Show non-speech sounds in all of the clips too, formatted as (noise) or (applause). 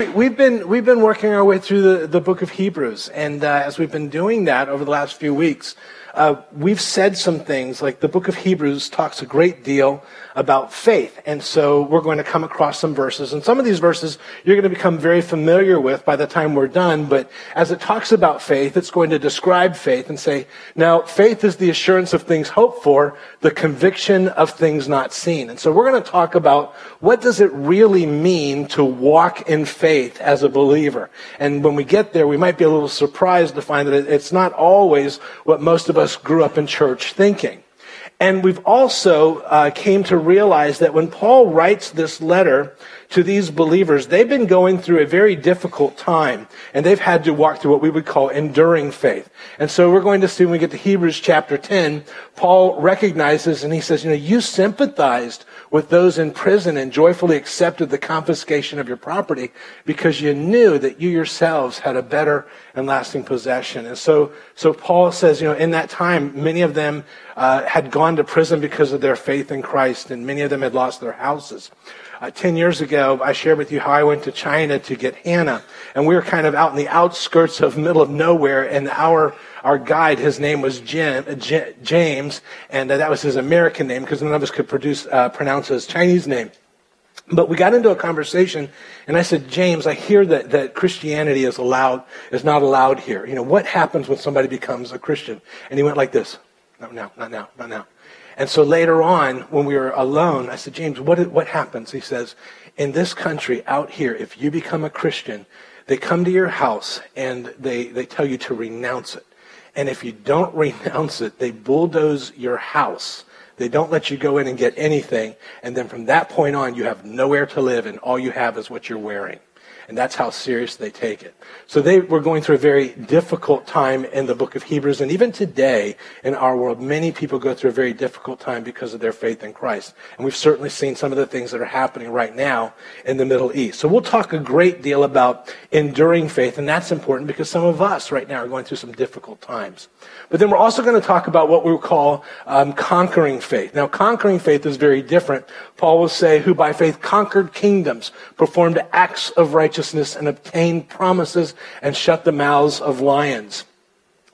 We've been, we've been working our way through the, the book of Hebrews, and uh, as we've been doing that over the last few weeks, uh, we've said some things like the book of Hebrews talks a great deal about faith. And so we're going to come across some verses. And some of these verses you're going to become very familiar with by the time we're done. But as it talks about faith, it's going to describe faith and say, now faith is the assurance of things hoped for, the conviction of things not seen. And so we're going to talk about what does it really mean to walk in faith as a believer. And when we get there, we might be a little surprised to find that it's not always what most of us grew up in church thinking. And we've also uh, came to realize that when Paul writes this letter to these believers, they've been going through a very difficult time, and they've had to walk through what we would call enduring faith. And so we're going to see when we get to Hebrews chapter 10, Paul recognizes and he says, you know, you sympathized with those in prison and joyfully accepted the confiscation of your property because you knew that you yourselves had a better and lasting possession. And so, so Paul says, you know, in that time, many of them uh, had gone to prison because of their faith in Christ, and many of them had lost their houses. Uh, Ten years ago, I shared with you how I went to China to get Hannah, and we were kind of out in the outskirts of middle of nowhere, and our our guide, his name was Jim, uh, J- James, and uh, that was his American name because none of us could produce, uh, pronounce his Chinese name. But we got into a conversation, and I said, James, I hear that, that Christianity is allowed, is not allowed here. You know, what happens when somebody becomes a Christian? And he went like this. Not now, not now, not now. And so later on, when we were alone, I said, James, what, what happens? He says, in this country out here, if you become a Christian, they come to your house and they, they tell you to renounce it. And if you don't (laughs) renounce it, they bulldoze your house. They don't let you go in and get anything. And then from that point on, you have nowhere to live, and all you have is what you're wearing. And that's how serious they take it. So they were going through a very difficult time in the book of Hebrews. And even today in our world, many people go through a very difficult time because of their faith in Christ. And we've certainly seen some of the things that are happening right now in the Middle East. So we'll talk a great deal about enduring faith. And that's important because some of us right now are going through some difficult times. But then we're also going to talk about what we call um, conquering faith. Now, conquering faith is very different. Paul will say, who by faith conquered kingdoms, performed acts of righteousness, and obtained promises, and shut the mouths of lions.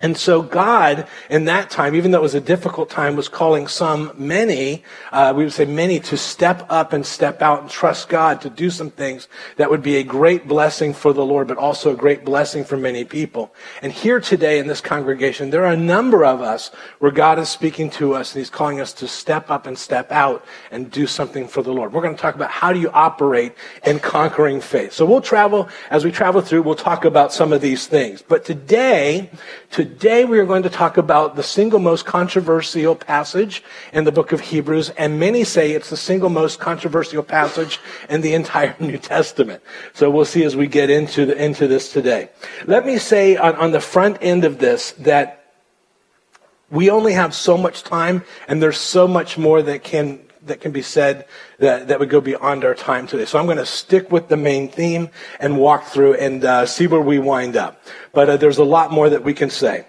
And so God, in that time, even though it was a difficult time, was calling some, many, uh, we would say many, to step up and step out and trust God to do some things that would be a great blessing for the Lord, but also a great blessing for many people. And here today in this congregation, there are a number of us where God is speaking to us and He's calling us to step up and step out and do something for the Lord. We're going to talk about how do you operate in conquering faith. So we'll travel, as we travel through, we'll talk about some of these things. But today, to Today we are going to talk about the single most controversial passage in the book of Hebrews, and many say it's the single most controversial passage in the entire (laughs) New Testament. So we'll see as we get into, the, into this today. Let me say on, on the front end of this that we only have so much time, and there's so much more that can that can be said that, that would go beyond our time today. So I'm going to stick with the main theme and walk through and uh, see where we wind up. But uh, there's a lot more that we can say.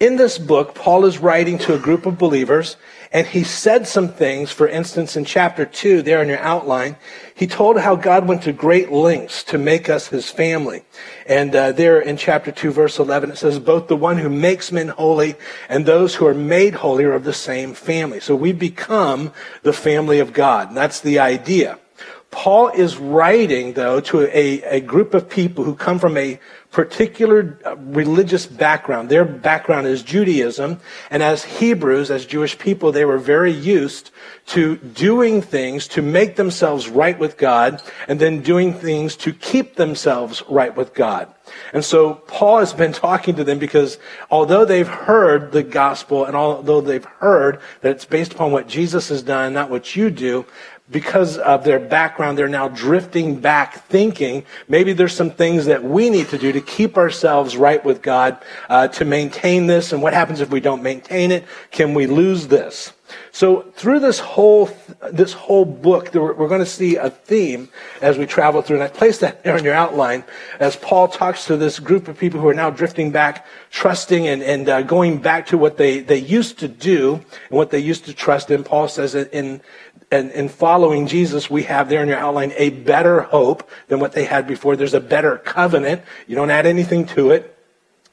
In this book, Paul is writing to a group of believers, and he said some things. For instance, in chapter 2, there in your outline, he told how God went to great lengths to make us his family. And uh, there in chapter 2, verse 11, it says, Both the one who makes men holy and those who are made holy are of the same family. So we become the family of God. And that's the idea. Paul is writing, though, to a, a group of people who come from a particular uh, religious background. Their background is Judaism, and as Hebrews, as Jewish people, they were very used to doing things to make themselves right with God, and then doing things to keep themselves right with God. And so Paul has been talking to them because although they've heard the gospel and although they've heard that it's based upon what Jesus has done, not what you do, because of their background, they're now drifting back thinking maybe there's some things that we need to do to keep ourselves right with God, uh, to maintain this. And what happens if we don't maintain it? Can we lose this? So through this whole this whole book, we're, going to see a theme as we travel through. And I placed that there in your outline as Paul talks to this group of people who are now drifting back, trusting and, and uh, going back to what they, they used to do and what they used to trust in. Paul says in, in, in following Jesus, we have there in your outline a better hope than what they had before. There's a better covenant. You don't add anything to it.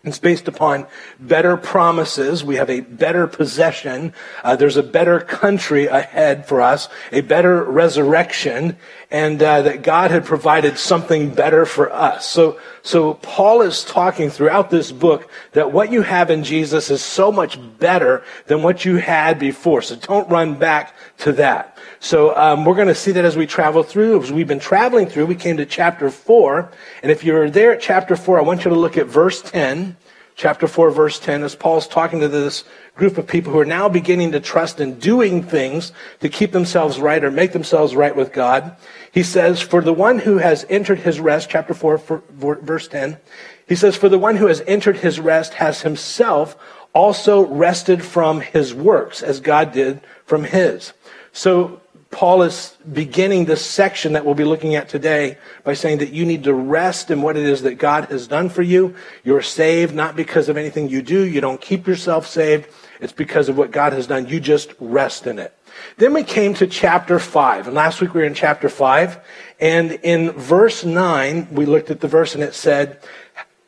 It's based upon better promises. We have a better possession. Uh, there's a better country ahead for us, a better resurrection, and uh, that God had provided something better for us. So, so Paul is talking throughout this book that what you have in Jesus is so much better than what you had before. So don't run back to that. So um, we're going to see that as we travel through. As we've been traveling through, we came to chapter 4. And if you're there at chapter 4, I want you to look at verse 10. Chapter 4, verse 10, as Paul's talking to this group of people who are now beginning to trust in doing things to keep themselves right or make themselves right with God. He says, For the one who has entered his rest, chapter 4, verse 10, he says, For the one who has entered his rest has himself also rested from his works, as God did from his. So Paul is beginning this section that we'll be looking at today by saying that you need to rest in what it is that God has done for you. You're saved not because of anything you do. You don't keep yourself saved. It's because of what God has done. You just rest in it. Then we came to chapter 5. And last week we were in chapter 5. And in verse 9, we looked at the verse and it said,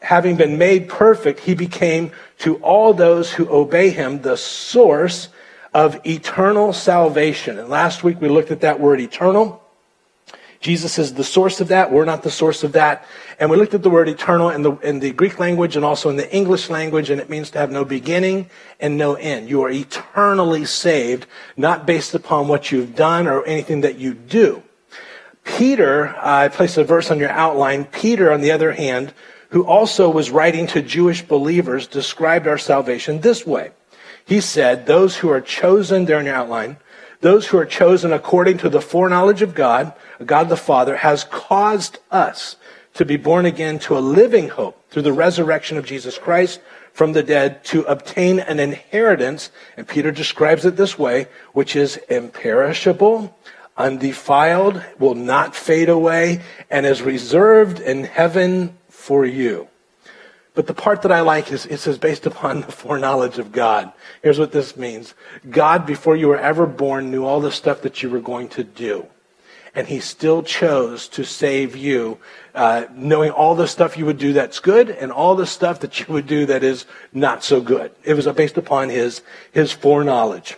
having been made perfect, he became to all those who obey him the source of eternal salvation. And last week we looked at that word eternal. Jesus is the source of that. We're not the source of that. And we looked at the word eternal in the, in the Greek language and also in the English language, and it means to have no beginning and no end. You are eternally saved, not based upon what you've done or anything that you do. Peter, uh, I placed a verse on your outline. Peter, on the other hand, who also was writing to Jewish believers, described our salvation this way. He said, those who are chosen, there in your outline, those who are chosen according to the foreknowledge of God, God the Father, has caused us to be born again to a living hope through the resurrection of Jesus Christ from the dead to obtain an inheritance. And Peter describes it this way, which is imperishable, undefiled, will not fade away, and is reserved in heaven for you. But the part that I like is it says based upon the foreknowledge of God. Here's what this means. God, before you were ever born, knew all the stuff that you were going to do. And he still chose to save you, uh, knowing all the stuff you would do that's good and all the stuff that you would do that is not so good. It was based upon his, his foreknowledge.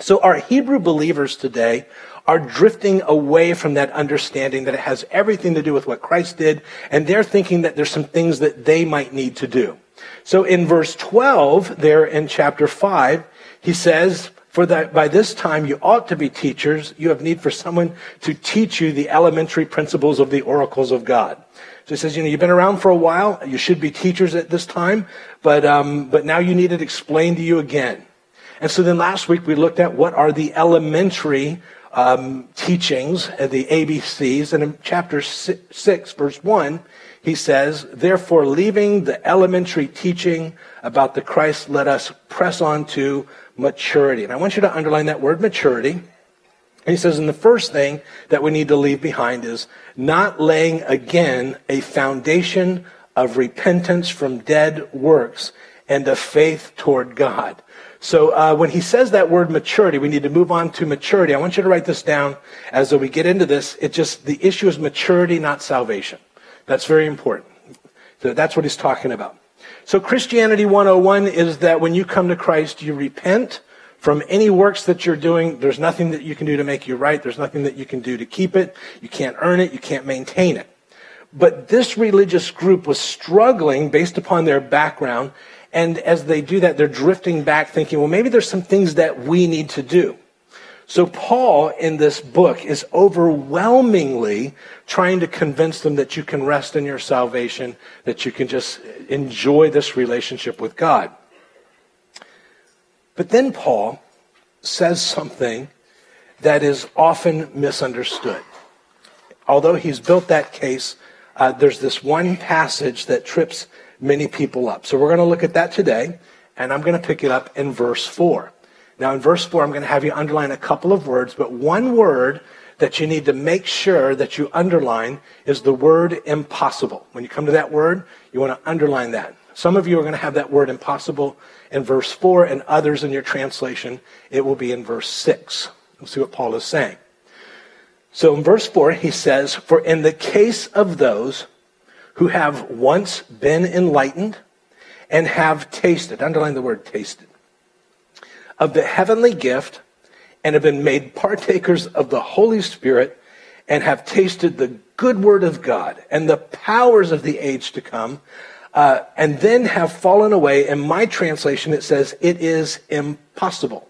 So our Hebrew believers today are drifting away from that understanding that it has everything to do with what Christ did, and they're thinking that there's some things that they might need to do. So in verse 12, there in chapter 5, he says, for that by this time you ought to be teachers. You have need for someone to teach you the elementary principles of the oracles of God. So he says, you know, you've been around for a while. You should be teachers at this time, but um, but now you need it explained to you again. And so then last week we looked at what are the elementary um, teachings, the ABCs. And in chapter six, verse 1, he says, Therefore, leaving the elementary teaching about the Christ, let us press on to maturity. And I want you to underline that word maturity. And he says, and the first thing that we need to leave behind is not laying again a foundation of repentance from dead works and of faith toward God. So uh, when he says that word maturity, we need to move on to maturity. I want you to write this down as we get into this. It just the issue is maturity, not salvation. That's very important. So that's what he's talking about. So Christianity 101 is that when you come to Christ, you repent from any works that you're doing. There's nothing that you can do to make you right. There's nothing that you can do to keep it. You can't earn it. You can't maintain it. But this religious group was struggling based upon their background and as they do that, they're drifting back thinking, well, maybe there's some things that we need to do. So Paul in this book is overwhelmingly trying to convince them that you can rest in your salvation, that you can just enjoy this relationship with God. But then Paul says something that is often misunderstood. Although he's built that case, uh, there's this one passage that trips many people up. So we're going to look at that today, and I'm going to pick it up in verse 4. Now, in verse 4, I'm going to have you underline a couple of words, but one word that you need to make sure that you underline is the word impossible. When you come to that word, you want to underline that. Some of you are going to have that word impossible in verse 4, and others in your translation, it will be in verse 6. We'll see what Paul is saying. So in verse 4, he says, For in the case of those who have once been enlightened and have tasted, underline the word tasted, of the heavenly gift and have been made partakers of the Holy Spirit and have tasted the good word of God and the powers of the age to come, uh, and then have fallen away. In my translation, it says it is impossible.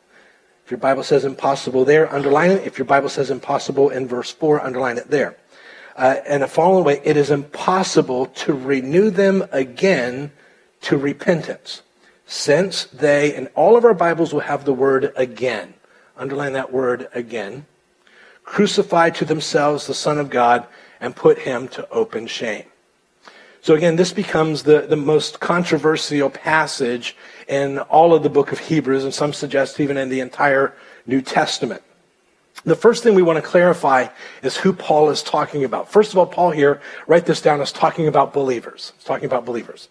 If your Bible says impossible there, underline it. If your Bible says impossible in verse 4, underline it there. Uh, and have fallen away, it is impossible to renew them again to repentance. Since they, and all of our Bibles will have the word again. Underline that word again. Crucified to themselves the Son of God and put him to open shame. So again, this becomes the, the most controversial passage in all of the book of Hebrews, and some suggest even in the entire New Testament. The first thing we want to clarify is who Paul is talking about. First of all, Paul here, write this down, is talking about believers. He's talking about believers.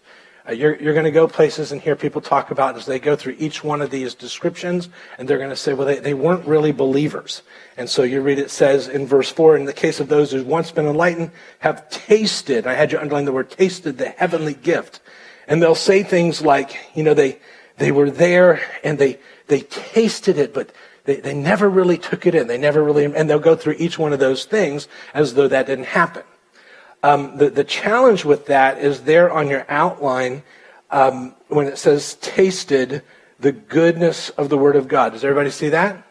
Uh, you're, you're going to go places and hear people talk about as they go through each one of these descriptions, and they're going to say, well, they, they weren't really believers. And so you read it says in verse 4, in the case of those who've once been enlightened, have tasted, I had you underline the word tasted, the heavenly gift. And they'll say things like, you know, they, they were there and they, they tasted it, but they, they never really took it in. They never really, and they'll go through each one of those things as though that didn't happen. Um, the, the challenge with that is there on your outline um, when it says tasted the goodness of the Word of God. Does everybody see that?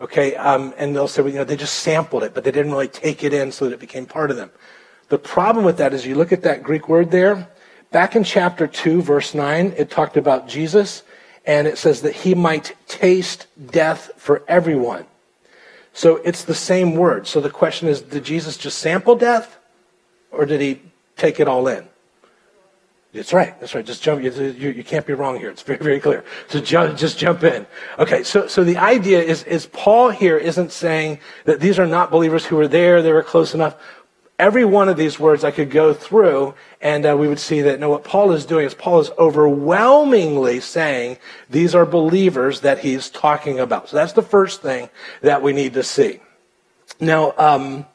Okay, um, and they'll say, well, you know, they just sampled it, but they didn't really take it in so that it became part of them. The problem with that is you look at that Greek word there. Back in chapter 2, verse 9, it talked about Jesus, and it says that he might taste death for everyone. So it's the same word. So the question is, did Jesus just sample death? or did he take it all in? That's right. That's right. Just jump. You, you, you, can't be wrong here. It's very, very clear. So ju- just jump in. Okay. So, so the idea is, is Paul here isn't saying that these are not believers who were there. They were close enough. Every one of these words I could go through and uh, we would see that no, what Paul is doing is Paul is overwhelmingly saying these are believers that he's talking about. So that's the first thing that we need to see. Now, um,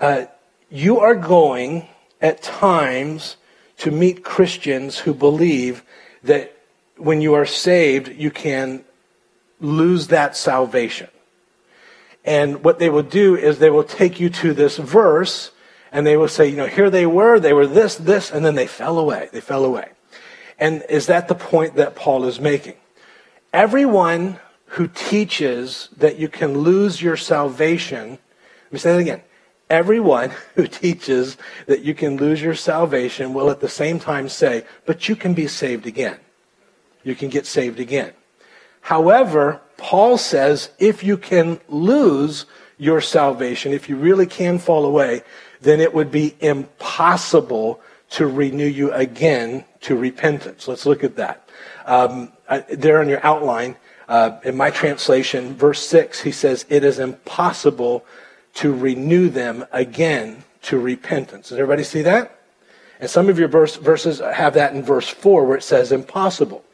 uh, you are going at times to meet Christians who believe that when you are saved, you can lose that salvation. And what they will do is they will take you to this verse and they will say, you know, here they were, they were this, this, and then they fell away. They fell away. And is that the point that Paul is making? Everyone who teaches that you can lose your salvation, let me say that again. Everyone (laughs) who teaches that you can lose your salvation will at the same time say, but you can be saved again. You can get saved again. However, Paul says if you can lose your salvation, if you really can fall away, then it would be impossible to renew you again to repentance. Let's look at that. Um, there on your outline, uh, in my translation, verse 6, he says, It is impossible to renew them again to repentance. Does everybody see that? And some of your verse, verses have that in verse 4 where it says impossible.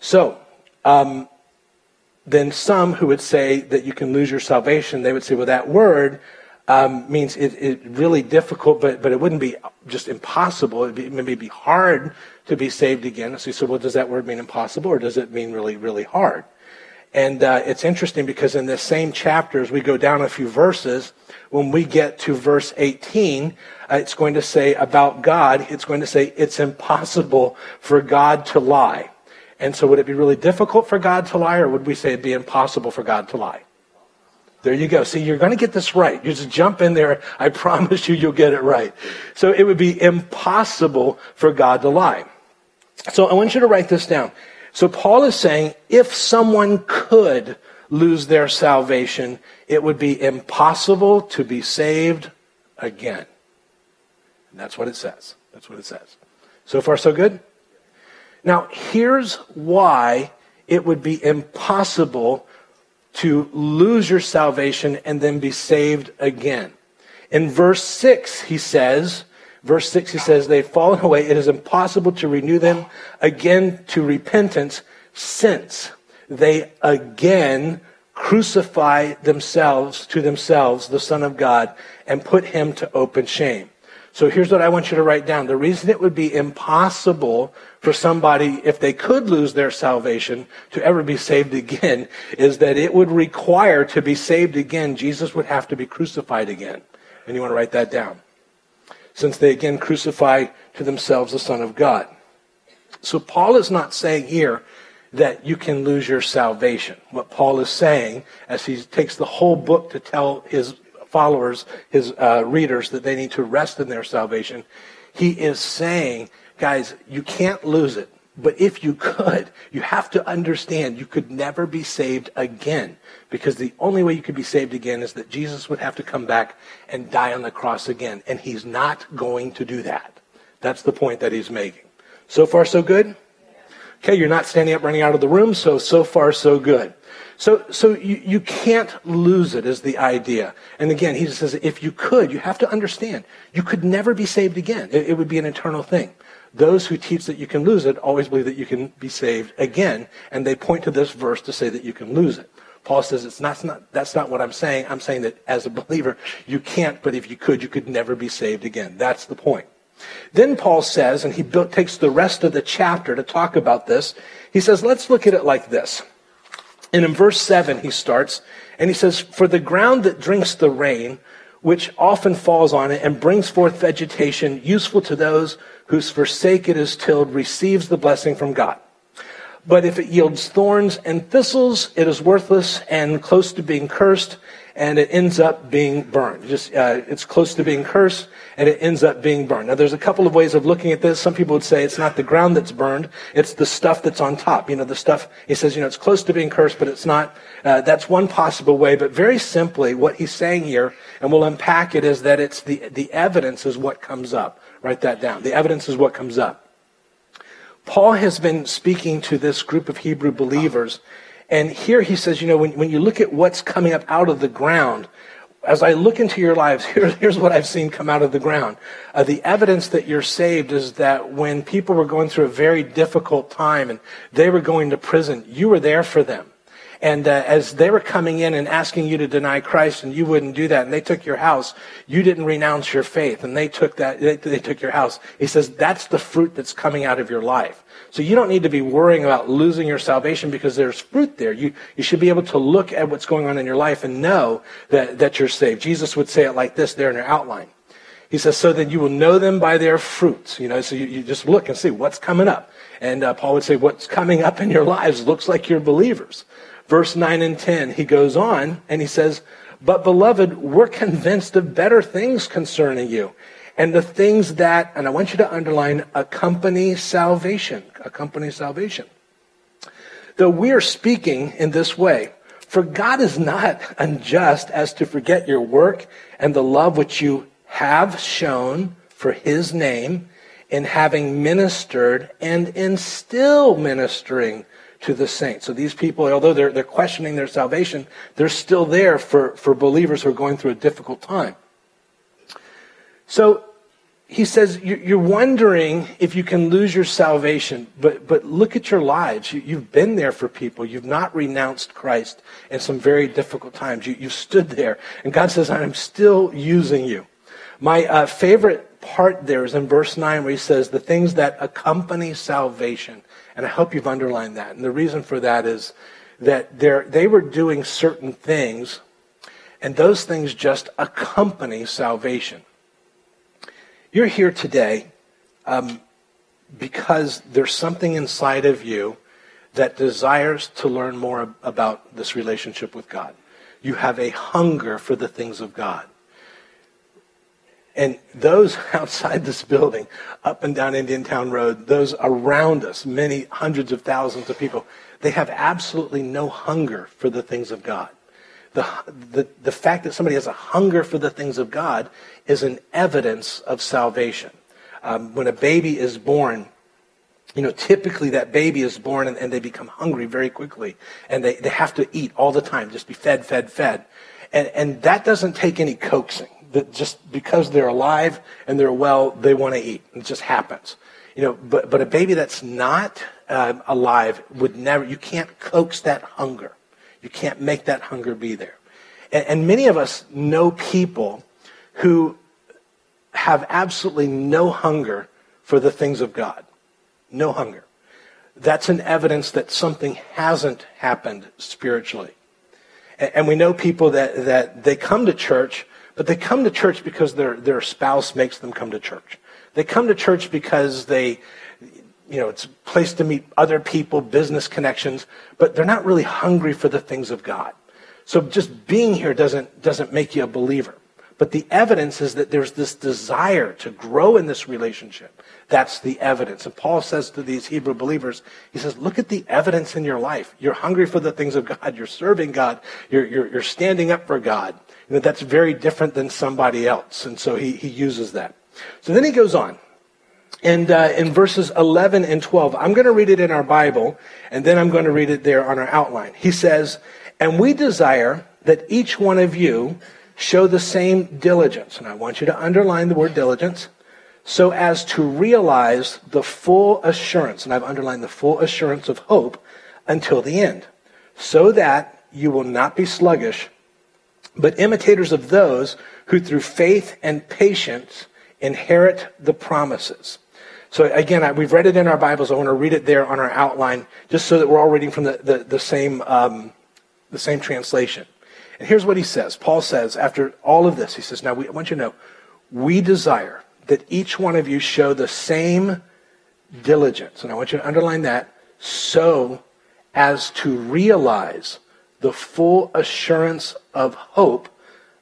So, um, then some who would say that you can lose your salvation, they would say, well, that word um, means it, it really difficult, but, but it wouldn't be just impossible. It'd be, maybe be hard to be saved again. So you said, well, does that word mean impossible or does it mean really, really hard? And uh, it's interesting because in this same chapter, as we go down a few verses, when we get to verse 18, uh, it's going to say about God, it's going to say it's impossible for God to lie. And so would it be really difficult for God to lie, or would we say it'd be impossible for God to lie? There you go. See, you're going to get this right. You just jump in there. I (laughs) promise you, you'll get it right. So it would be impossible for God to lie. So I want you to write this down. So Paul is saying if someone could lose their salvation, it would be impossible to be saved again. And that's what it says. That's what it says. So far, so good? Now, here's why it would be impossible to lose your salvation and then be saved again. In verse 6, he says, verse 6, he says, they've fallen away. It is impossible to renew them again to repentance since they again crucify themselves to themselves, the Son of God, and put him to open shame. So here's what I want you to write down. The reason it would be impossible for somebody, if they could lose their salvation, to ever be saved again, is that it would require to be saved again, Jesus would have to be crucified again. And you want to write that down. Since they again crucify to themselves the Son of God. So Paul is not saying here that you can lose your salvation. What Paul is saying, as he takes the whole book to tell his followers, his uh, readers, that they need to rest in their salvation. He is saying, guys, you can't lose it. But if you could, you have to understand you could never be saved again. Because the only way you could be saved again is that Jesus would have to come back and die on the cross again. And he's not going to do that. That's the point that he's making. So far, so good? Okay, you're not standing up running out of the room, so so far, so good. So, so you, you can't lose it is the idea. And again, he says, if you could, you have to understand, you could never be saved again. It, it would be an eternal thing. Those who teach that you can lose it always believe that you can be saved again, and they point to this verse to say that you can lose it. Paul says it's not, not, that's not what I'm saying. I'm saying that as a believer, you can't, but if you could, you could never be saved again. That's the point. Then Paul says, and he built, takes the rest of the chapter to talk about this, he says, let's look at it like this. And in verse 7, he starts, and he says, For the ground that drinks the rain, which often falls on it and brings forth vegetation useful to those whose forsake it is tilled, receives the blessing from God. But if it yields thorns and thistles, it is worthless and close to being cursed, and it ends up being burned. Just uh, it's close to being cursed, and it ends up being burned. Now, there's a couple of ways of looking at this. Some people would say it's not the ground that's burned; it's the stuff that's on top. You know, the stuff. He says, you know, it's close to being cursed, but it's not. Uh, that's one possible way. But very simply, what he's saying here, and we'll unpack it, is that it's the the evidence is what comes up. Write that down. The evidence is what comes up. Paul has been speaking to this group of Hebrew believers and here he says, you know, when, when you look at what's coming up out of the ground, as I look into your lives, (laughs) here, here's what I've seen come out of the ground. Uh, the evidence that you're saved is that when people were going through a very difficult time and they were going to prison, you were there for them. And uh, as they were coming in and asking you to deny Christ, and you wouldn't do that, and they took your house, you didn't renounce your faith, and they took that, they, they took your house. He says that's the fruit that's coming out of your life. So you don't need to be worrying about losing your salvation because there's fruit there. You, you should be able to look at what's going on in your life and know that, that you're saved. Jesus would say it like this there in your outline. He says, so then you will know them by their fruits. You know, so you, you just look and see what's coming up. And uh, Paul would say, what's coming up in your lives looks like you're believers. Verse 9 and 10, he goes on and he says, but beloved, we're convinced of better things concerning you and the things that, and I want you to underline, accompany salvation. Accompany salvation. Though we are speaking in this way, for God is not (laughs) unjust as to forget your work and the love which you have shown for his name in having ministered and in still ministering to the saints. So these people, although they're, they're questioning their salvation, they're still there for, for believers who are going through a difficult time. So he says, You're wondering if you can lose your salvation, but, but look at your lives. You, have been there for people. You've not renounced Christ in some very difficult times. You, have stood there. And God says, I'm still using you. My uh, favorite part there is in verse 9 where he says, The things that accompany salvation. And I hope you've underlined that. And the reason for that is that they were doing certain things, and those things just accompany salvation. You're here today um, because there's something inside of you that desires to learn more about this relationship with God. You have a hunger for the things of God. And those (laughs) outside this building, up and down Indiantown Road, those around us, many hundreds of thousands of people, they have absolutely no hunger for the things of God the, the, the fact that somebody has a hunger for the things of God is an evidence of salvation. Um, when a baby is born, you know, typically that baby is born and, and, they become hungry very quickly. And they, they have to eat all the time, just be fed, fed, fed. And, and that doesn't take any coaxing. That just because they're alive and they're well, they want to eat. It just happens. You know, but, but a baby that's not uh, alive would never, you can't coax that hunger. You can't make that hunger be there. And, and many of us know people who have absolutely no hunger for the things of God no hunger. That's an evidence that something hasn't happened spiritually. And we know people that, that they come to church, but they come to church because their, their spouse makes them come to church. They come to church because they, you know, it's a place to meet other people, business connections, but they're not really hungry for the things of God. So just being here doesn't, doesn't make you a believer. But the evidence is that there's this desire to grow in this relationship. That's the evidence. And Paul says to these Hebrew believers, he says, look at the evidence in your life. You're hungry for the things of God. You're serving God. You're, you're, you're standing up for God. Know, that's very different than somebody else. And so he, he uses that. So then he goes on. And uh, in verses 11 and 12, I'm going to read it in our Bible, and then I'm going to read it there on our outline. He says, And we desire that each one of you show the same diligence. And I want you to underline the word diligence so as to realize the full assurance, and I've underlined the full assurance of hope until the end, so that you will not be sluggish, but imitators of those who through faith and patience inherit the promises. So again, we've read it in our Bibles. I want to read it there on our outline, just so that we're all reading from the, the, the same, um, the same translation. And here's what he says. Paul says, after all of this, he says, Now we, I want you to know, we desire that each one of you show the same diligence. And I want you to underline that so as to realize the full assurance of hope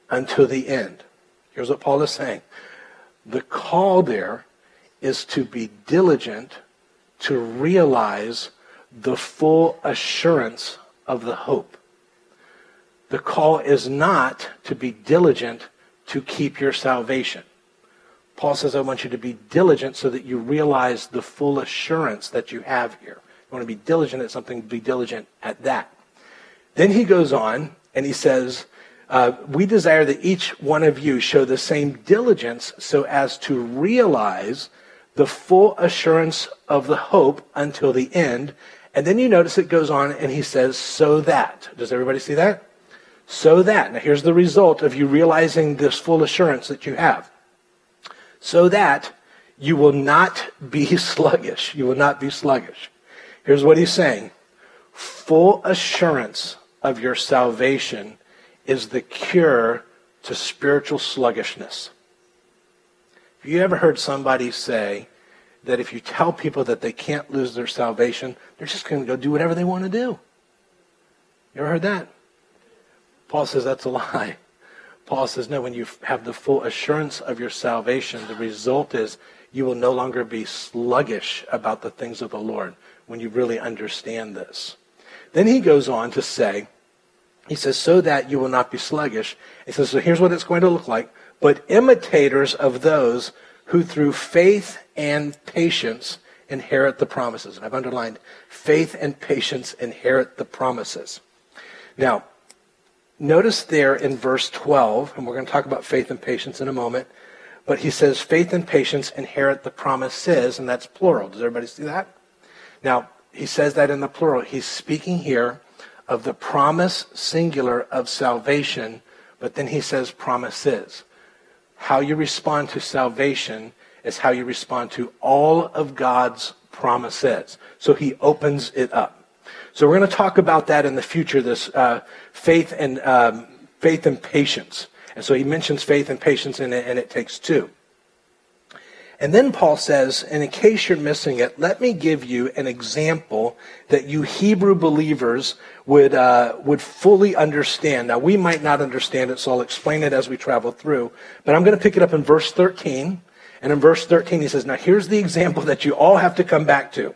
until the end. Here's what Paul is saying the call there is to be diligent to realize the full assurance of the hope. The call is not to be diligent to keep your salvation. Paul says, I want you to be diligent so that you realize the full assurance that you have here. You want to be diligent at something, be diligent at that. Then he goes on and he says, uh, We desire that each one of you show the same diligence so as to realize the full assurance of the hope until the end. And then you notice it goes on and he says, So that. Does everybody see that? So that. Now here's the result of you realizing this full assurance that you have so that you will not be (laughs) sluggish. You will not be sluggish. Here's what he's saying full assurance of your salvation is the cure to spiritual sluggishness. Have you ever heard somebody say that if you tell people that they can't lose their salvation, they're just going to go do whatever they want to do? You ever heard that? Paul says that's a lie. (laughs) Paul says, no, when you have the full assurance of your salvation, the result is you will no longer be sluggish about the things of the Lord when you really understand this. Then he goes on to say, he says, so that you will not be sluggish. He says, so here's what it's going to look like. But imitators of those who through faith and patience inherit the promises. And I've underlined faith and patience inherit the promises. Now, Notice there in verse 12, and we're going to talk about faith and patience in a moment, but he says faith and patience inherit the promises, and that's plural. Does everybody see that? Now, he says that in the plural. He's speaking here of the promise singular of salvation, but then he says promises. How you respond to salvation is how you respond to all of God's promises. So he opens it up. So we're going to talk about that in the future, this uh, faith and um, faith and patience. And so he mentions faith and patience, and it, and it takes two. And then Paul says, and in case you're missing it, let me give you an example that you Hebrew believers would, uh, would fully understand. Now, we might not understand it, so I'll explain it as we travel through. But I'm going to pick it up in verse 13. And in verse 13, he says, Now here's the example that you all have to come back to.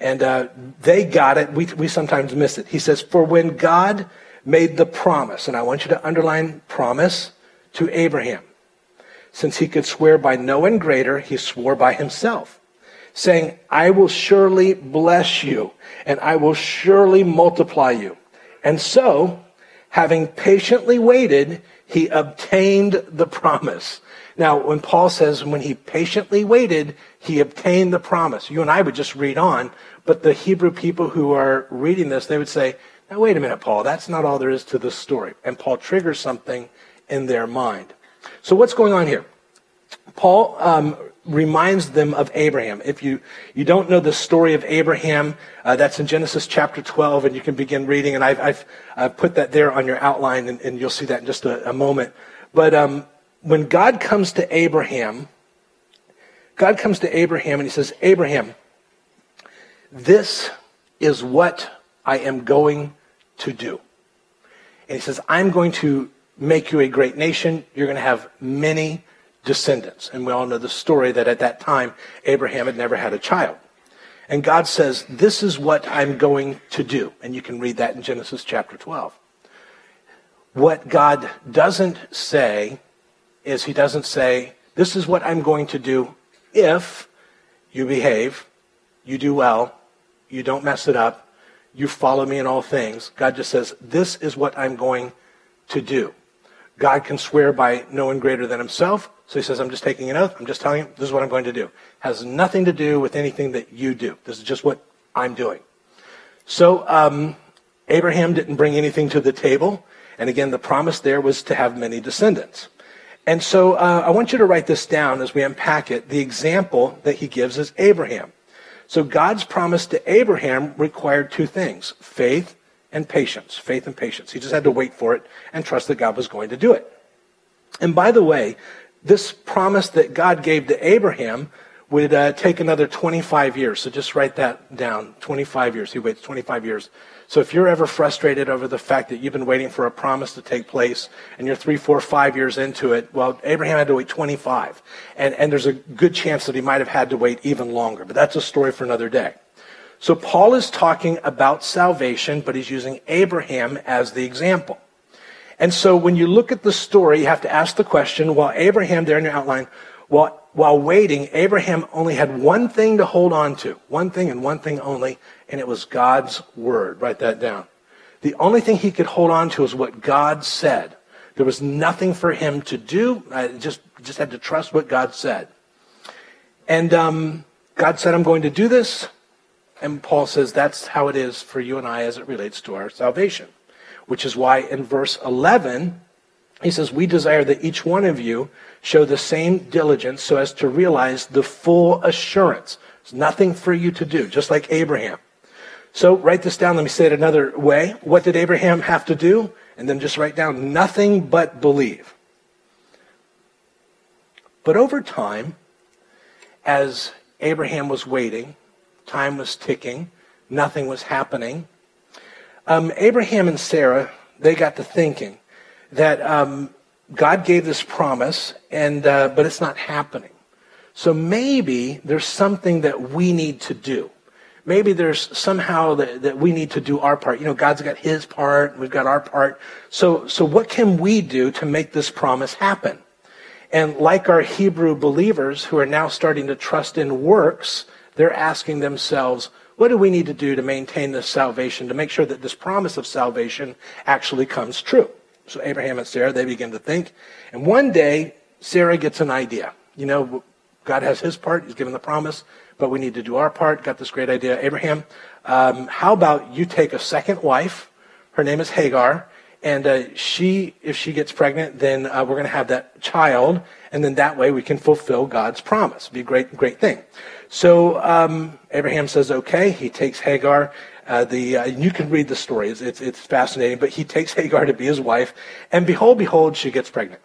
And uh, they got it. We, we sometimes miss it. He says, For when God made the promise, and I want you to underline promise to Abraham, since he could swear by no one greater, he swore by himself, saying, I will surely bless you and I will surely multiply you. And so, having patiently waited, he obtained the promise. Now, when Paul says when he patiently waited, he obtained the promise. You and I would just read on, but the Hebrew people who are reading this, they would say, now wait a minute, Paul, that's not all there is to this story. And Paul triggers something in their mind. So what's going on here? Paul um, reminds them of Abraham. If you, you don't know the story of Abraham, uh, that's in Genesis chapter 12, and you can begin reading, and I've, I've, I've put that there on your outline, and, and you'll see that in just a, a moment. But um, when God comes to Abraham, God comes to Abraham and he says, Abraham, this is what I am going to do. And he says, I'm going to make you a great nation. You're going to have many descendants. And we all know the story that at that time, Abraham had never had a child. And God says, This is what I'm going to do. And you can read that in Genesis chapter 12. What God doesn't say is he doesn't say, This is what I'm going to do if you behave, you do well, you don't mess it up, you follow me in all things. God just says, This is what I'm going to do. God can swear by no one greater than himself. So he says, I'm just taking an oath. I'm just telling you, this is what I'm going to do. Has nothing to do with anything that you do. This is just what I'm doing. So um, Abraham didn't bring anything to the table. And again, the promise there was to have many descendants. And so uh, I want you to write this down as we unpack it. The example that he gives is Abraham. So God's promise to Abraham required two things faith and patience. Faith and patience. He just had to wait for it and trust that God was going to do it. And by the way, this promise that God gave to Abraham would uh, take another 25 years. So just write that down 25 years. He waits 25 years so if you're ever frustrated over the fact that you've been waiting for a promise to take place and you're three, four, five years into it, well, Abraham had to wait 25. And, and there's a good chance that he might have had to wait even longer. But that's a story for another day. So Paul is talking about salvation, but he's using Abraham as the example. And so when you look at the story, you have to ask the question, while Abraham, there in your outline, while, while waiting, Abraham only had one thing to hold on to. One thing and one thing only, and it was God's word. Write that down. The only thing he could hold on to is what God said. There was nothing for him to do. I just, just had to trust what God said. And um, God said, I'm going to do this. And Paul says that's how it is for you and I as it relates to our salvation. Which is why in verse 11, he says, We desire that each one of you show the same diligence so as to realize the full assurance. There's nothing for you to do, just like Abraham. So write this down. Let me say it another way. What did Abraham have to do? And then just write down nothing but believe. But over time, as Abraham was waiting, time was ticking, nothing was happening. Um, Abraham and Sarah, they got to thinking that um, God gave this promise, and uh, but it's not happening. So maybe there's something that we need to do maybe there's somehow that, that we need to do our part. You know, God's got his part, we've got our part. So, so what can we do to make this promise happen? And like our Hebrew believers who are now starting to trust in works, they're asking themselves, what do we need to do to maintain this salvation, to make sure that this promise of salvation actually comes true? So Abraham and Sarah, they begin to think. And one day, Sarah gets an idea. You know, God has his part, he's given the promise but we need to do our part. Got this great idea. Abraham, um, how about you take a second wife? Her name is Hagar. And uh, she, if she gets pregnant, then uh, we're going to have that child, and then that way we can fulfill God's promise. It'd be a great, great thing. So um, Abraham says, okay. He takes Hagar. Uh, the uh, you can read the story; it's, it's, it's fascinating. But he takes Hagar to be his wife, and behold, behold, she gets pregnant.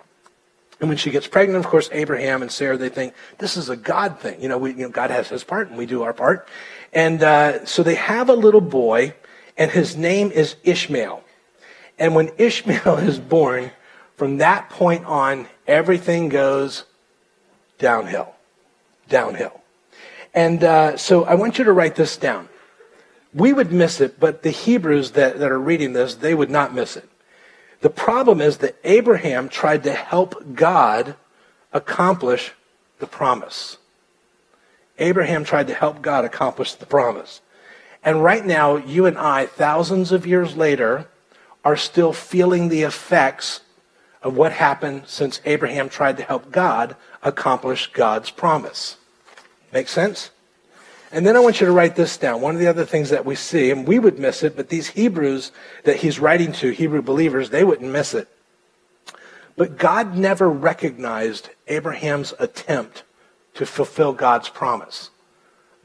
And when she gets pregnant, of course, Abraham and Sarah, they think this is a God thing. You know, we, you know God has his part and we do our part. And uh, so they have a little boy, and his name is Ishmael. And when Ishmael (laughs) is born, from that point on, everything goes downhill. Downhill. And uh, so I want you to write this down. We would miss it, but the Hebrews that, that are reading this, they would not miss it. The problem is that Abraham tried to help God accomplish the promise. Abraham tried to help God accomplish the promise. And right now, you and I, thousands of years later, are still feeling the effects of what happened since Abraham tried to help God accomplish God's promise. Make sense? And then I want you to write this down. One of the other things that we see, and we would miss it, but these Hebrews that he's writing to, Hebrew believers, they wouldn't miss it. But God never recognized Abraham's attempt to fulfill God's promise.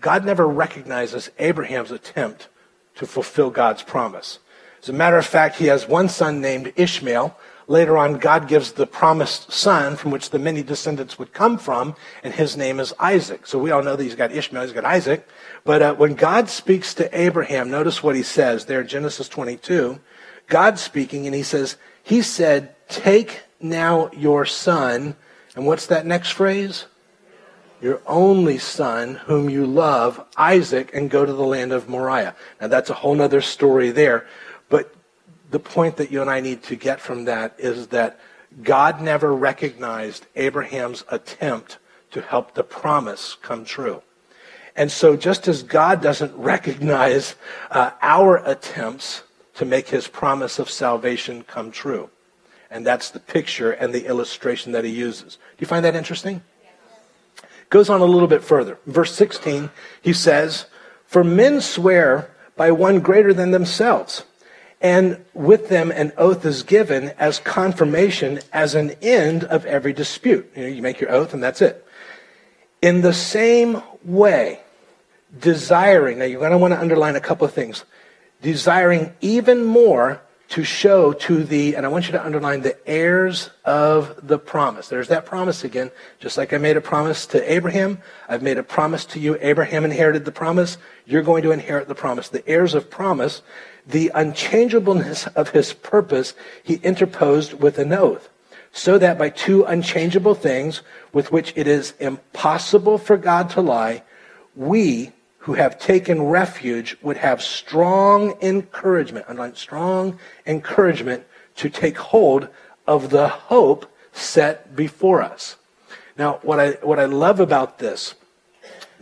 God never recognizes Abraham's attempt to fulfill God's promise. As a matter of fact, he has one son named Ishmael. Later on, God gives the promised son from which the many descendants would come from, and his name is Isaac. So we all know that he's got Ishmael, he's got Isaac. But uh, when God speaks to Abraham, notice what he says there in Genesis 22. God speaking, and he says, He said, Take now your son, and what's that next phrase? Your only son, whom you love, Isaac, and go to the land of Moriah. Now that's a whole other story there. But the point that you and I need to get from that is that God never recognized Abraham's attempt to help the promise come true. And so, just as God doesn't recognize uh, our attempts to make his promise of salvation come true, and that's the picture and the illustration that he uses. Do you find that interesting? Goes on a little bit further. Verse 16, he says, For men swear by one greater than themselves, and with them an oath is given as confirmation, as an end of every dispute. You, know, you make your oath and that's it. In the same way, desiring, now you're going to want to underline a couple of things, desiring even more to show to the, and I want you to underline the heirs of the promise. There's that promise again. Just like I made a promise to Abraham, I've made a promise to you. Abraham inherited the promise. You're going to inherit the promise. The heirs of promise, the unchangeableness of his purpose, he interposed with an oath. So that by two unchangeable things with which it is impossible for God to lie, we, who have taken refuge would have strong encouragement, strong encouragement to take hold of the hope set before us. Now, what I, what I love about this,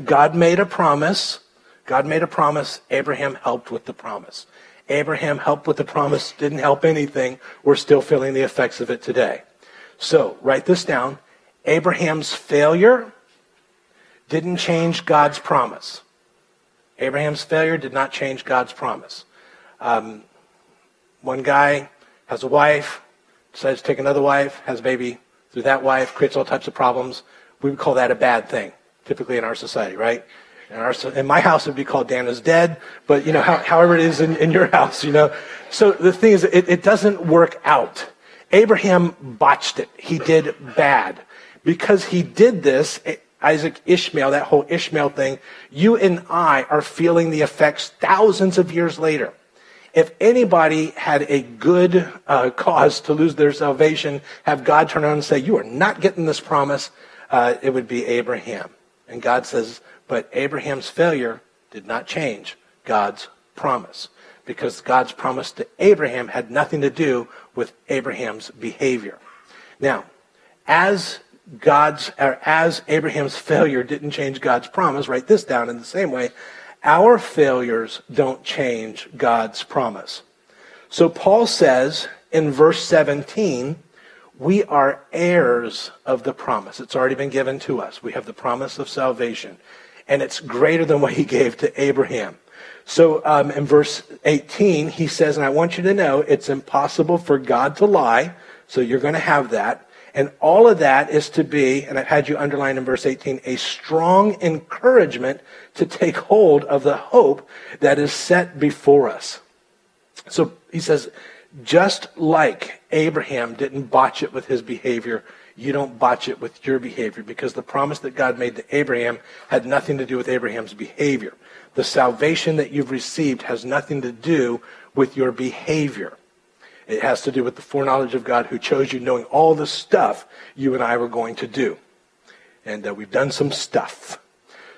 God made a promise. God made a promise. Abraham helped with the promise. Abraham helped with the promise, didn't help anything. We're still feeling the effects of it today. So, write this down. Abraham's failure didn't change God's promise. Abraham's failure did not change God's promise. Um, one guy has a wife, decides to take another wife, has a baby through that wife, creates all types of problems. We would call that a bad thing, typically in our society, right? In, our, in my house, it would be called Dan is dead, but you know, how, however it is in, in your house, you know. So the thing is, it, it doesn't work out. Abraham botched it. He did bad. Because he did this, Isaac Ishmael, that whole Ishmael thing, you and I are feeling the effects thousands of years later. If anybody had a good uh, cause to lose their salvation, have God turn around and say, You are not getting this promise, uh, it would be Abraham. And God says, But Abraham's failure did not change God's promise because God's promise to Abraham had nothing to do with Abraham's behavior. Now, as God's, or as Abraham's failure didn't change God's promise, write this down in the same way, our failures don't change God's promise. So Paul says in verse 17, we are heirs of the promise. It's already been given to us. We have the promise of salvation, and it's greater than what he gave to Abraham. So um, in verse 18, he says, and I want you to know it's impossible for God to lie, so you're going to have that. And all of that is to be, and I've had you underline in verse 18, a strong encouragement to take hold of the hope that is set before us. So he says, just like Abraham didn't botch it with his behavior, you don't botch it with your behavior because the promise that God made to Abraham had nothing to do with Abraham's behavior. The salvation that you've received has nothing to do with your behavior. It has to do with the foreknowledge of God who chose you, knowing all the stuff you and I were going to do. And uh, we've done some stuff.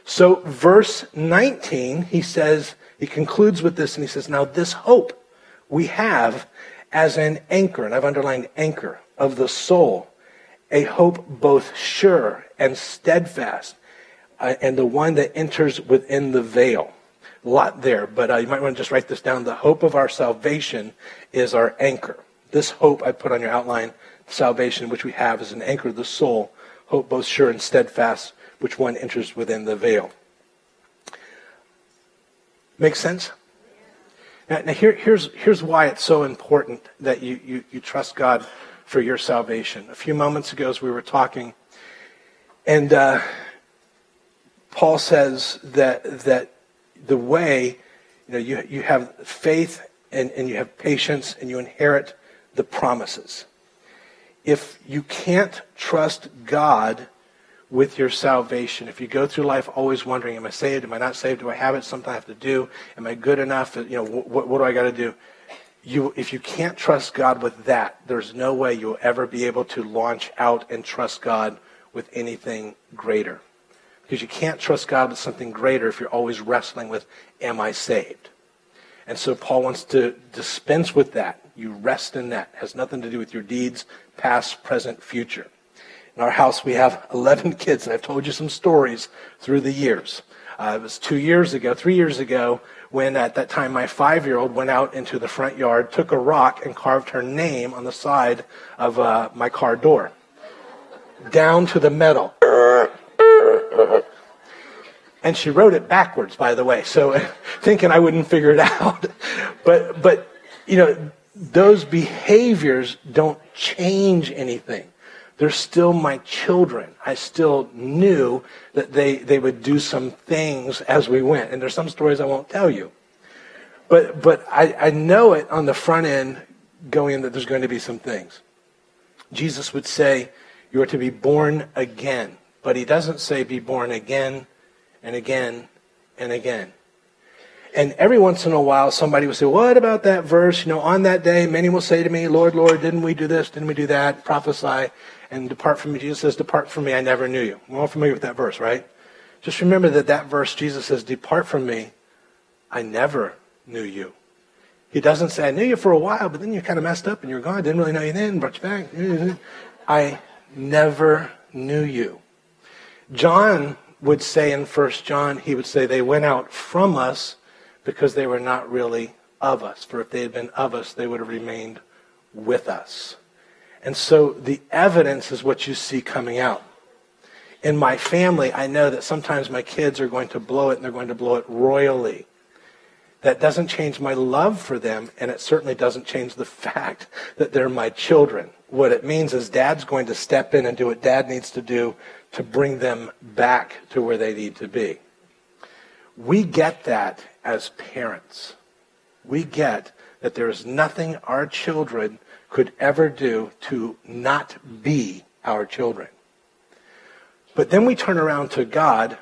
So, verse 19, he says, he concludes with this and he says, Now, this hope we have as an anchor, and I've underlined anchor, of the soul, a hope both sure and steadfast, uh, and the one that enters within the veil. Lot there, but uh, you might want to just write this down. The hope of our salvation is our anchor. This hope I put on your outline, salvation, which we have, is an anchor of the soul. Hope both sure and steadfast, which one enters within the veil. Make sense? Now, now here, here's, here's why it's so important that you, you, you trust God for your salvation. A few moments ago, as we were talking, and uh, Paul says that, that the way, you know, you, you have faith and, and you have patience and you inherit the promises. If you can't trust God with your salvation, if you go through life always wondering, am I saved? Am I not saved? Do I have it? Something I have to do? Am I good enough? You know, what, what do I got to do? You, if you can't trust God with that, there's no way you'll ever be able to launch out and trust God with anything greater. Because you can't trust God with something greater if you're always wrestling with, am I saved? And so Paul wants to dispense with that. You rest in that. It has nothing to do with your deeds, past, present, future. In our house, we have (laughs) 11 kids, and I've told you some stories through the years. Uh, it was two years ago, three years ago, when at that time my five year old went out into the front yard, took a rock, and carved her name on the side of uh, my car door. Down to the metal. (laughs) And she wrote it backwards, by the way, so (laughs) thinking I wouldn't figure it (laughs) out. But, but, you know, those behaviors don't change anything. They're still my children. I still knew that they, they would do some things as we went. And there's some stories I won't tell you. But, but I, I know it on the front end going in that there's going to be some things. Jesus would say, You are to be born again. But he doesn't say, Be born again and again and again. And every once in a while, somebody will say, What about that verse? You know, on that day, many will say to me, Lord, Lord, didn't we do this? Didn't we do that? Prophesy and depart from me. Jesus says, Depart from me, I never knew you. We're all familiar with that verse, right? Just remember that that verse, Jesus says, Depart from me, I never knew you. He doesn't say, I knew you for a while, but then you kind of messed up and you're gone. Didn't really know you then, brought you back. (laughs) I never knew you. John would say in First John, he would say, they went out from us because they were not really of us. For if they had been of us, they would have remained with us. And so the evidence is what you see coming out. In my family, I know that sometimes my kids are going to blow it and they're going to blow it royally. That doesn't change my love for them, and it certainly doesn't change the (laughs) fact that they're my children. What it means is dad's going to step in and do what dad needs to do to bring them back to where they need to be. We get that as parents. We get that there is nothing our children could ever do to not be our children. But then we turn around to God,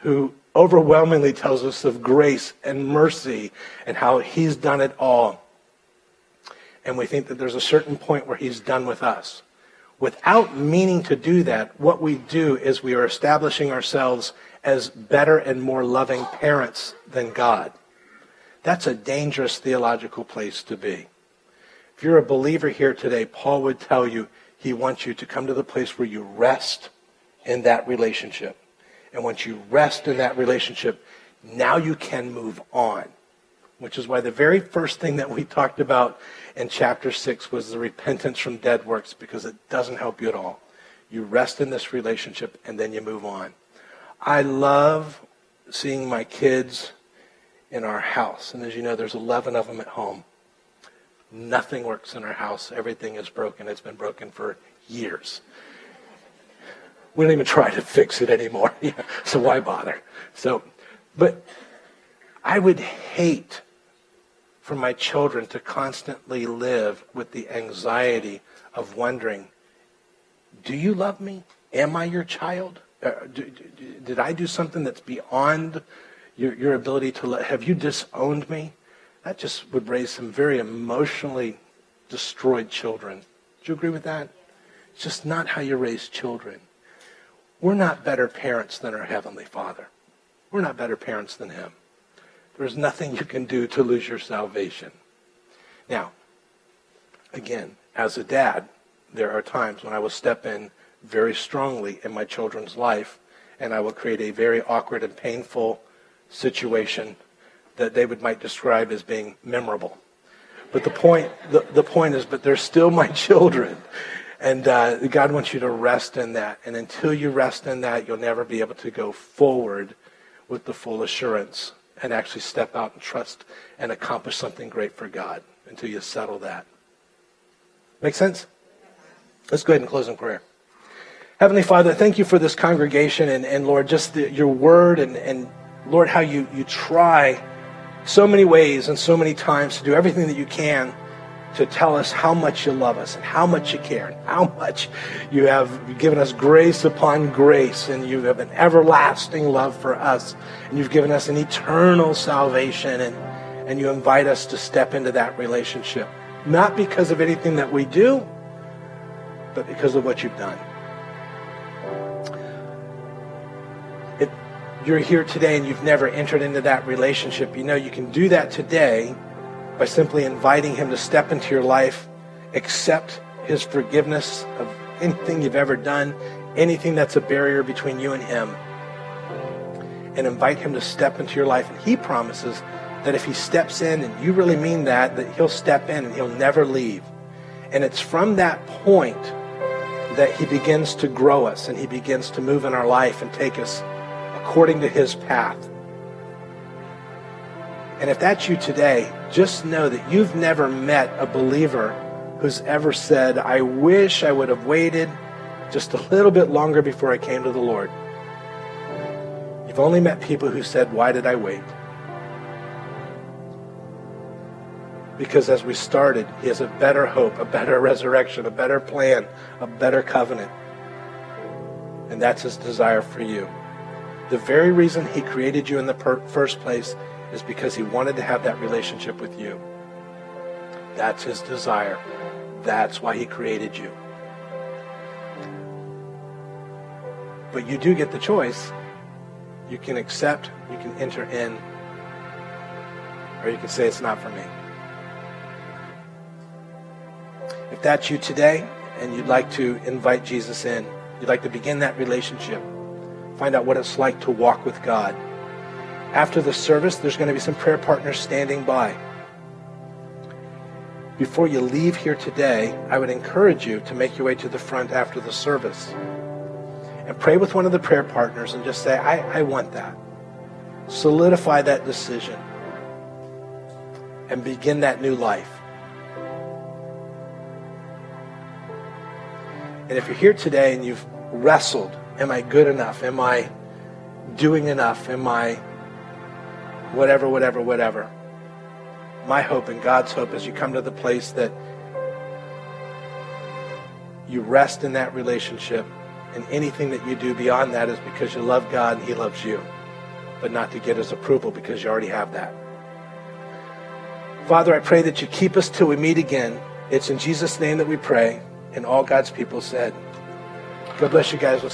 who overwhelmingly tells us of grace and mercy and how he's done it all. And we think that there's a certain point where he's done with us. Without meaning to do that, what we do is we are establishing ourselves as better and more loving parents than God. That's a dangerous theological place to be. If you're a believer here today, Paul would tell you he wants you to come to the place where you rest in that relationship. And once you rest in that relationship, now you can move on. Which is why the very first thing that we talked about in chapter 6 was the repentance from dead works, because it doesn't help you at all. You rest in this relationship and then you move on. I love seeing my kids in our house. And as you know, there's 11 of them at home. Nothing works in our house. Everything is broken. It's been broken for years. We don't even try to fix it anymore. (laughs) so why bother? So, but I would hate for my children to constantly live with the anxiety of wondering, do you love me? Am I your child? Uh, do, do, did I do something that's beyond your, your ability to have you disowned me? that just would raise some very emotionally destroyed children. Do you agree with that? It's just not how you raise children. We're not better parents than our Heavenly Father. We're not better parents than Him. There's nothing you can do to lose your salvation. Now, again, as a dad, there are times when I will step in very strongly in my children's life and I will create a very awkward and painful situation that they would might describe as being memorable. But the point, the, the point is, but they're still my (laughs) children. And uh, God wants you to rest in that. And until you rest in that, you'll never be able to go forward with the full assurance and actually step out and trust and accomplish something great for God until you settle that. Make sense? Let's go ahead and close in prayer. Heavenly Father, thank you for this congregation and, and Lord, just the, your word and, and Lord, how you, you try so many ways and so many times to do everything that you can to tell us how much you love us and how much you care and how much you have given us grace upon grace and you have an everlasting love for us and you've given us an eternal salvation and, and you invite us to step into that relationship. Not because of anything that we do, but because of what you've done. If you're here today and you've never entered into that relationship, you know you can do that today by simply inviting Him to step into your life, accept His forgiveness of anything you've ever done, anything that's a barrier between you and Him, and invite Him to step into your life. And He promises that if He steps in and you really mean that, that He'll step in and He'll never leave. And it's from that point that He begins to grow us and He begins to move in our life and take us according to His path. And if that's you today, just know that you've never met a believer who's ever said, I wish I would have waited just a little bit longer before I came to the Lord. You've only met people who said, Why did I wait? Because as we started, He has a better hope, a better (laughs) resurrection, a better plan, a better covenant. And that's His desire for you. The very reason He created you in the per- first place is because he wanted to have that relationship with you. That's his desire. That's why he created you. But you do get the choice. You can accept, you can enter in, or you can say it's not for me. If that's you today and you'd like to invite Jesus in, you'd like to begin that relationship, find out what it's like to walk with God after the service, there's going to be some prayer partners standing by. Before you leave here today, I would encourage you to make your way to the front after the service and pray with one of the prayer partners and just say, I, I want that. Solidify that decision and begin that new life. And if you're here today and you've wrestled, am I good enough? Am I doing enough? Am I whatever, whatever, whatever. My hope and God's hope is you come to the place that you rest in that relationship, and anything that you do beyond that is because you love God and He loves you, but not to get His approval because you already have that. Father, I pray that you keep us till we meet again. It's in Jesus' name that we pray, and all God's people said. God bless you guys. We'll